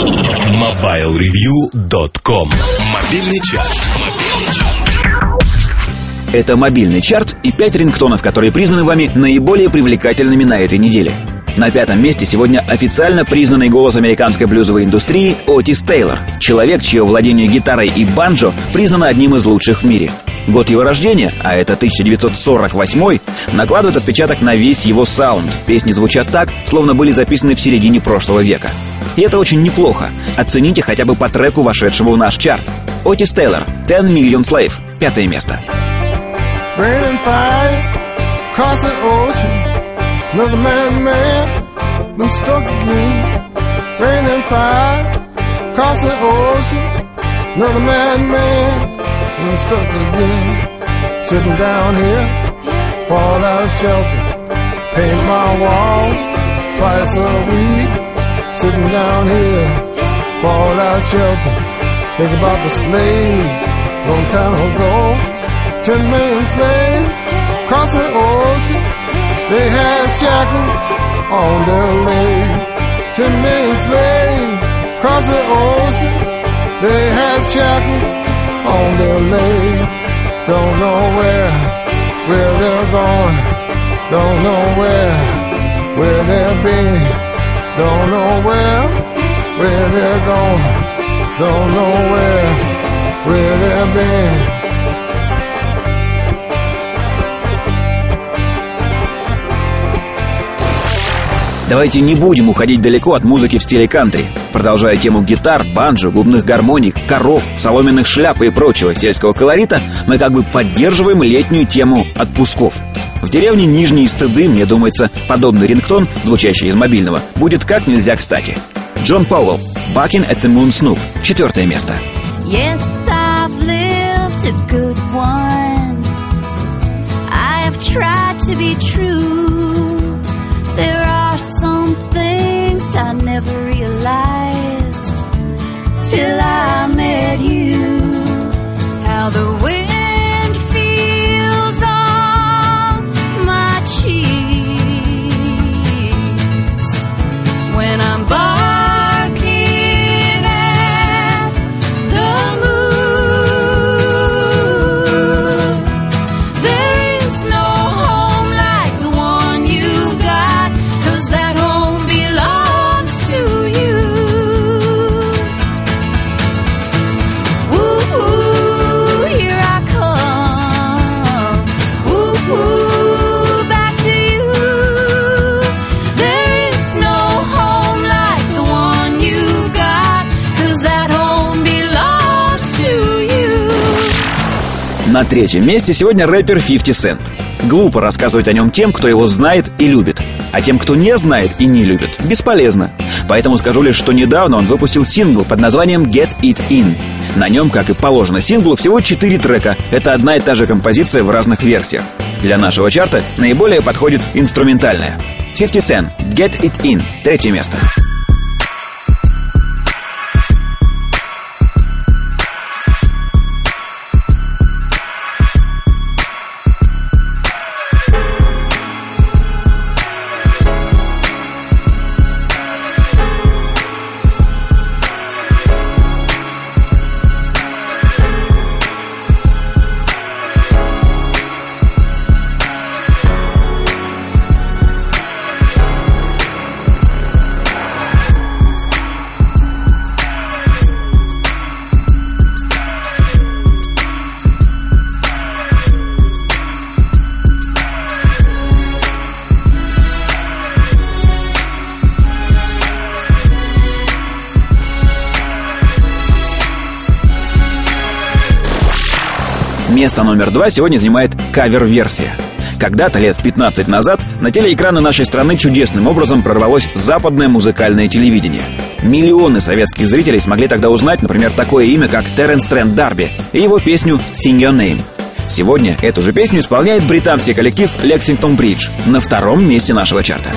MobileReview.com Мобильный час. Это мобильный чарт и пять рингтонов, которые признаны вами наиболее привлекательными на этой неделе. На пятом месте сегодня официально признанный голос американской блюзовой индустрии Отис Тейлор. Человек, чье владение гитарой и банджо признано одним из лучших в мире. Год его рождения, а это 1948 накладывает отпечаток на весь его саунд. Песни звучат так, словно были записаны в середине прошлого века. И это очень неплохо. Оцените хотя бы по треку, вошедшему в наш чарт. Отис Тейлор, 10 Million Slave, пятое место. Sitting down here, fallout shelter. Paint my walls twice a week. Sitting down here, fallout shelter. Think about the slave, long time ago. Ten million slaves across the ocean. They had shackles on their legs. Ten million slaves across the ocean. They had shackles on their legs. Don't know where, where they're going. Don't know where. Don't know where, where they're going. Don't know where, where they've been. Давайте не будем уходить далеко от музыки в стиле кантри. Продолжая тему гитар, банджо, губных гармоник, коров, соломенных шляп и прочего сельского колорита, мы как бы поддерживаем летнюю тему отпусков. В деревне Нижние Стыды, мне думается, подобный рингтон, звучащий из мобильного, будет как нельзя кстати. Джон Пауэлл, «Bucking at the Moon Snoop», четвертое место. Yes, I've lived a good one. I tried to be true. There are some things I never realized till I met you. How the На третьем месте сегодня рэпер 50 Cent. Глупо рассказывать о нем тем, кто его знает и любит. А тем, кто не знает и не любит, бесполезно. Поэтому скажу лишь, что недавно он выпустил сингл под названием «Get It In». На нем, как и положено синглу, всего 4 трека. Это одна и та же композиция в разных версиях. Для нашего чарта наиболее подходит инструментальная. 50 Cent, «Get It In», третье место. Место номер два сегодня занимает кавер-версия. Когда-то, лет 15 назад, на телеэкраны нашей страны чудесным образом прорвалось западное музыкальное телевидение. Миллионы советских зрителей смогли тогда узнать, например, такое имя, как Терренс Трент Дарби и его песню «Sing Your Name». Сегодня эту же песню исполняет британский коллектив Lexington Bridge на втором месте нашего чарта.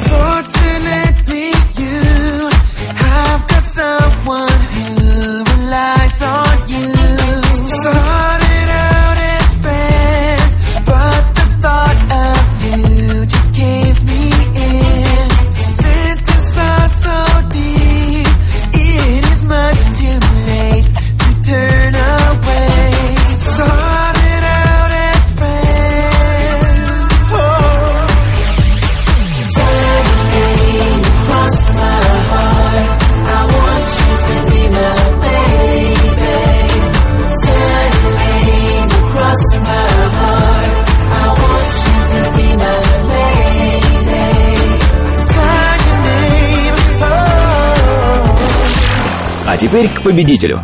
Теперь к победителю.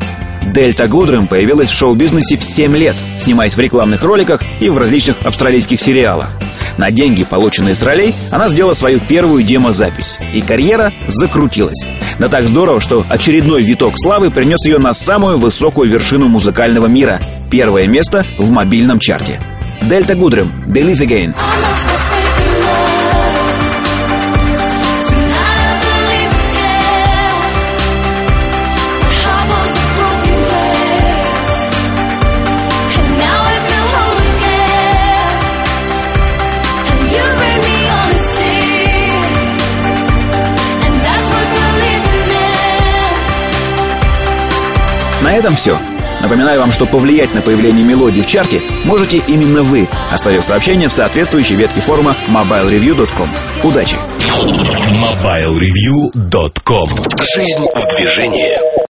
Дельта Гудрэм появилась в шоу-бизнесе в 7 лет, снимаясь в рекламных роликах и в различных австралийских сериалах. На деньги, полученные с ролей, она сделала свою первую демозапись, и карьера закрутилась. Да так здорово, что очередной виток славы принес ее на самую высокую вершину музыкального мира – первое место в мобильном чарте. Дельта Гудрэм «Believe Again». На этом все. Напоминаю вам, что повлиять на появление мелодии в чарте можете именно вы, оставив сообщение в соответствующей ветке форума mobilereview.com. Удачи! MobileReview.com Жизнь в движении